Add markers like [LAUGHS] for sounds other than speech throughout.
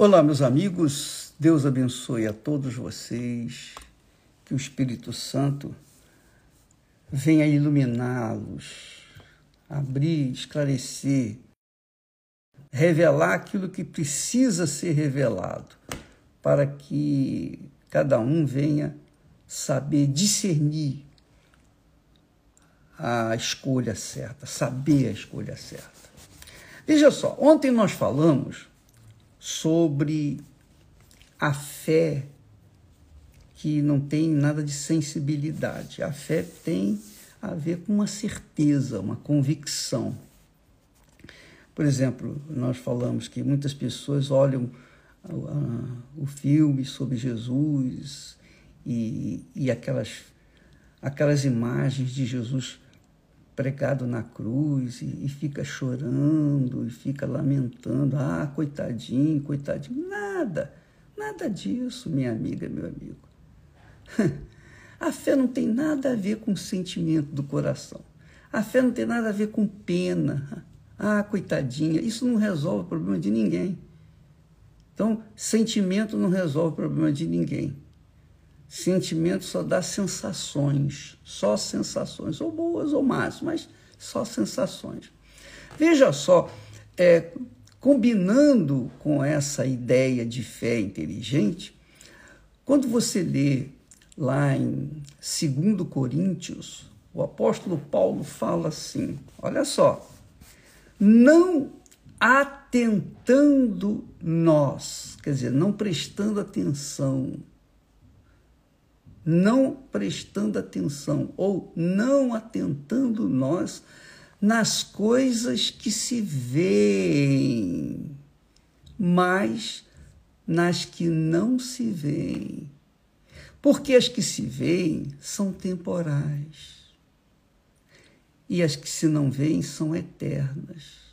Olá, meus amigos, Deus abençoe a todos vocês, que o Espírito Santo venha iluminá-los, abrir, esclarecer, revelar aquilo que precisa ser revelado, para que cada um venha saber discernir a escolha certa, saber a escolha certa. Veja só, ontem nós falamos sobre a fé que não tem nada de sensibilidade. A fé tem a ver com uma certeza, uma convicção. Por exemplo, nós falamos que muitas pessoas olham o filme sobre Jesus e, e aquelas, aquelas imagens de Jesus pregado na cruz e, e, fica chorando e fica lamentando. Ah, coitadinho, coitadinho. Nada, nada disso, minha amiga, meu amigo. [LAUGHS] A fé não tem nada a ver com o sentimento do coração. A fé não tem nada a ver com pena. Ah, coitadinha. Isso não resolve o problema de ninguém. Então, sentimento não resolve o problema de ninguém. Sentimento só dá sensações, só sensações, ou boas ou más, mas só sensações. Veja só, é, combinando com essa ideia de fé inteligente, quando você lê lá em 2 Coríntios, o apóstolo Paulo fala assim: olha só, não atentando nós, quer dizer, não prestando atenção não prestando atenção ou não atentando nós nas coisas que se veem, mas nas que não se veem. Porque as que se veem são temporais e as que se não veem são eternas.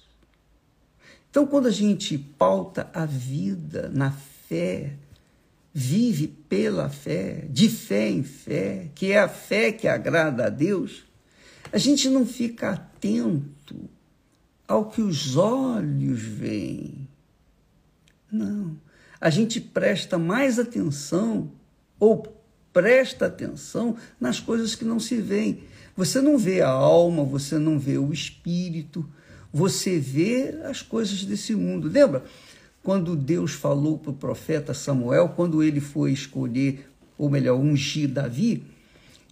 Então, quando a gente pauta a vida na fé, vive pela fé, de fé em fé, que é a fé que agrada a Deus, a gente não fica atento ao que os olhos veem. Não. A gente presta mais atenção ou presta atenção nas coisas que não se veem. Você não vê a alma, você não vê o espírito, você vê as coisas desse mundo. Lembra? Quando Deus falou para o profeta Samuel, quando ele foi escolher, ou melhor, ungir Davi,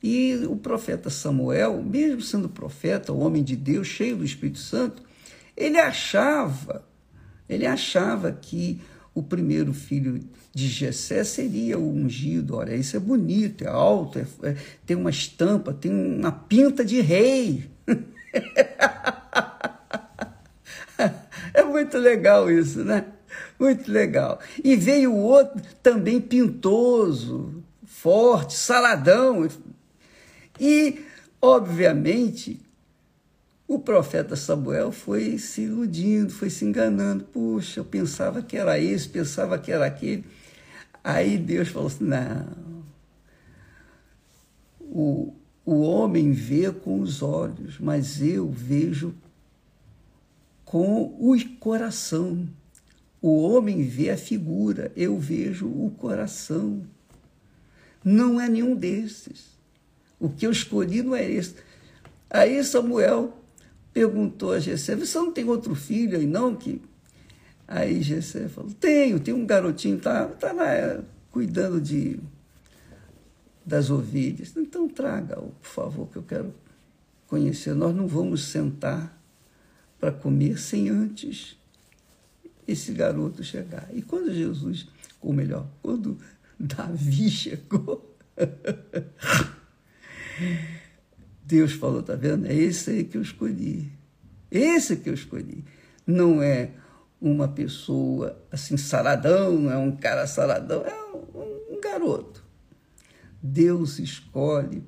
e o profeta Samuel, mesmo sendo profeta, homem de Deus, cheio do Espírito Santo, ele achava, ele achava que o primeiro filho de Jessé seria o ungido. Olha, isso é bonito, é alto, é, é, tem uma estampa, tem uma pinta de rei. [LAUGHS] é muito legal isso, né? [LAUGHS] Muito legal. E veio outro também pintoso, forte, saladão. E, obviamente, o profeta Samuel foi se iludindo, foi se enganando. Puxa, eu pensava que era esse, pensava que era aquele. Aí Deus falou assim: não. O, o homem vê com os olhos, mas eu vejo com o coração. O homem vê a figura, eu vejo o coração. Não é nenhum desses. O que eu escolhi não é esse. Aí Samuel perguntou a Jessé, você não tem outro filho aí não? Que... Aí Jessé falou, tenho, tem um garotinho, tá, tá lá cuidando de das ovelhas. Então traga-o, por favor, que eu quero conhecer. Nós não vamos sentar para comer sem antes esse garoto chegar. E quando Jesus, ou melhor, quando [LAUGHS] Davi chegou, [LAUGHS] Deus falou: tá vendo? É esse aí que eu escolhi. Esse que eu escolhi. Não é uma pessoa assim saradão, não é um cara saradão, é um, um garoto. Deus escolhe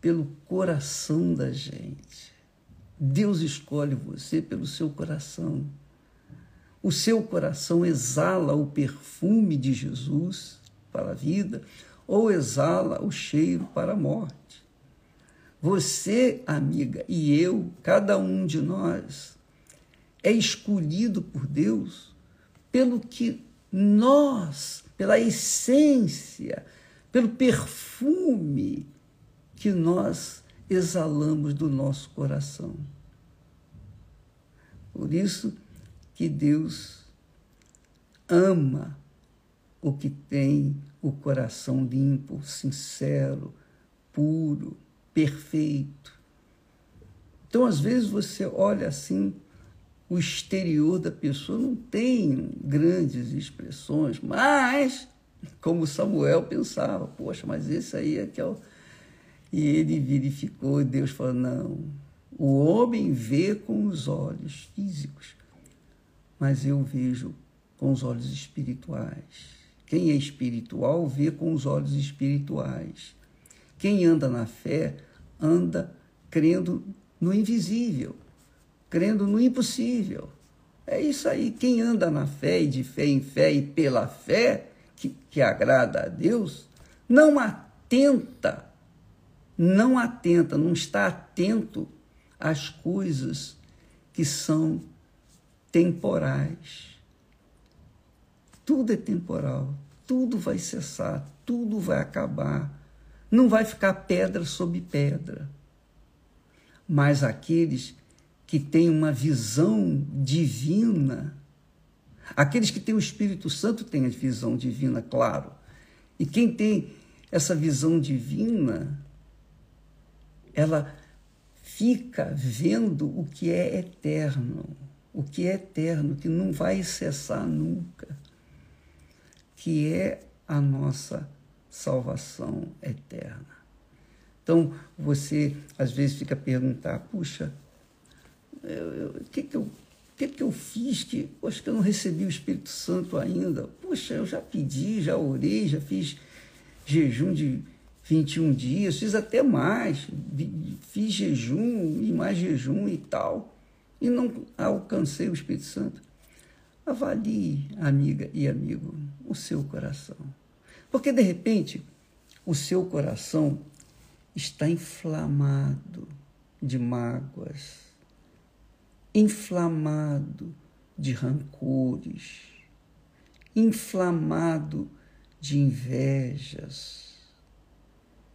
pelo coração da gente. Deus escolhe você pelo seu coração o seu coração exala o perfume de Jesus para a vida ou exala o cheiro para a morte. Você, amiga, e eu, cada um de nós, é escolhido por Deus pelo que nós, pela essência, pelo perfume que nós exalamos do nosso coração. Por isso que Deus ama o que tem o coração limpo, sincero, puro, perfeito. Então, às vezes, você olha assim, o exterior da pessoa não tem grandes expressões, mas, como Samuel pensava, poxa, mas esse aí é que é o. E ele verificou, e Deus falou: não, o homem vê com os olhos físicos, mas eu vejo com os olhos espirituais. Quem é espiritual vê com os olhos espirituais. Quem anda na fé anda crendo no invisível, crendo no impossível. É isso aí. Quem anda na fé e de fé em fé e pela fé, que, que agrada a Deus, não atenta, não atenta, não está atento às coisas que são temporais tudo é temporal, tudo vai cessar, tudo vai acabar. Não vai ficar pedra sobre pedra. Mas aqueles que têm uma visão divina, aqueles que têm o Espírito Santo têm a visão divina, claro. E quem tem essa visão divina, ela fica vendo o que é eterno, o que é eterno, que não vai cessar nunca que é a nossa salvação eterna. Então, você às vezes fica a perguntar, puxa, o que, que, eu, que, que eu fiz que, poxa, que eu não recebi o Espírito Santo ainda? Puxa, eu já pedi, já orei, já fiz jejum de 21 dias, fiz até mais, fiz jejum e mais jejum e tal, e não alcancei o Espírito Santo. Avalie, amiga e amigo, o seu coração. Porque, de repente, o seu coração está inflamado de mágoas, inflamado de rancores, inflamado de invejas,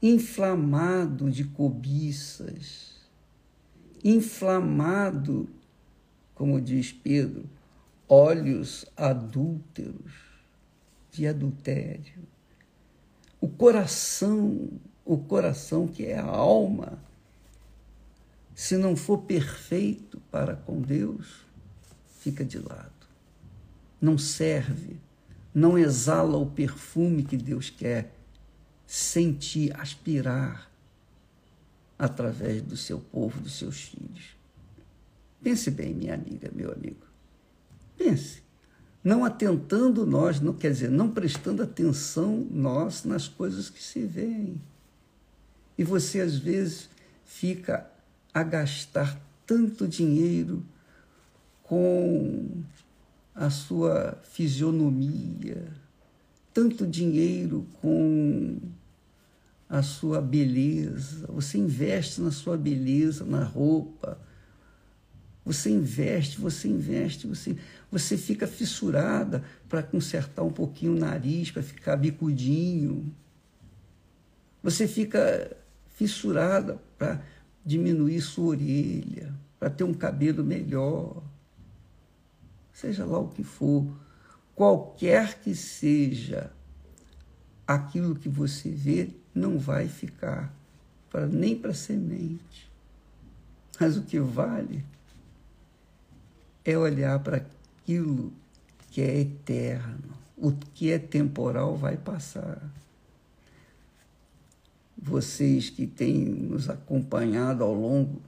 inflamado de cobiças, inflamado, como diz Pedro, olhos adúlteros de adultério. O coração, o coração que é a alma, se não for perfeito para com Deus, fica de lado. Não serve, não exala o perfume que Deus quer sentir, aspirar através do seu povo, dos seus filhos. Pense bem, minha amiga, meu amigo. Pense, não atentando nós, não quer dizer, não prestando atenção nós nas coisas que se veem. E você às vezes fica a gastar tanto dinheiro com a sua fisionomia, tanto dinheiro com a sua beleza, você investe na sua beleza, na roupa, você investe, você investe, você, você fica fissurada para consertar um pouquinho o nariz, para ficar bicudinho. Você fica fissurada para diminuir sua orelha, para ter um cabelo melhor. Seja lá o que for, qualquer que seja aquilo que você vê, não vai ficar para nem para semente. Mas o que vale é olhar para aquilo que é eterno. O que é temporal vai passar. Vocês que têm nos acompanhado ao longo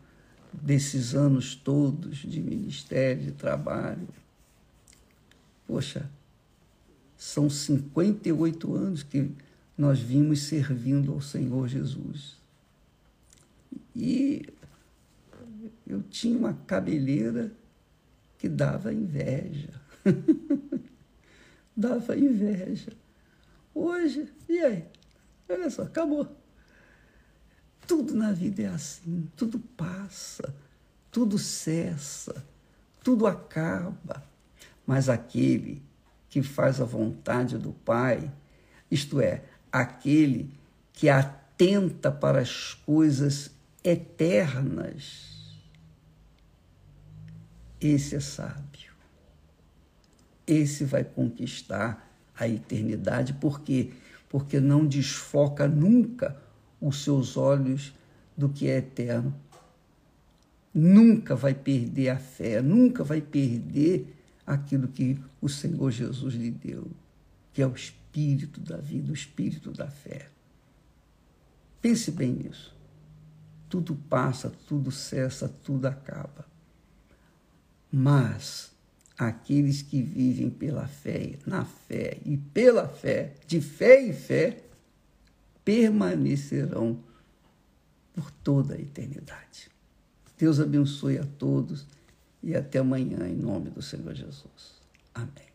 desses anos todos de ministério, de trabalho, poxa, são 58 anos que nós vimos servindo ao Senhor Jesus. E eu tinha uma cabeleira que dava inveja. [LAUGHS] dava inveja. Hoje, e aí? Olha só, acabou. Tudo na vida é assim, tudo passa, tudo cessa, tudo acaba. Mas aquele que faz a vontade do Pai, isto é, aquele que atenta para as coisas eternas, esse é sábio. Esse vai conquistar a eternidade, por quê? Porque não desfoca nunca os seus olhos do que é eterno. Nunca vai perder a fé, nunca vai perder aquilo que o Senhor Jesus lhe deu, que é o espírito da vida, o espírito da fé. Pense bem nisso. Tudo passa, tudo cessa, tudo acaba. Mas aqueles que vivem pela fé, na fé e pela fé, de fé em fé, permanecerão por toda a eternidade. Deus abençoe a todos e até amanhã, em nome do Senhor Jesus. Amém.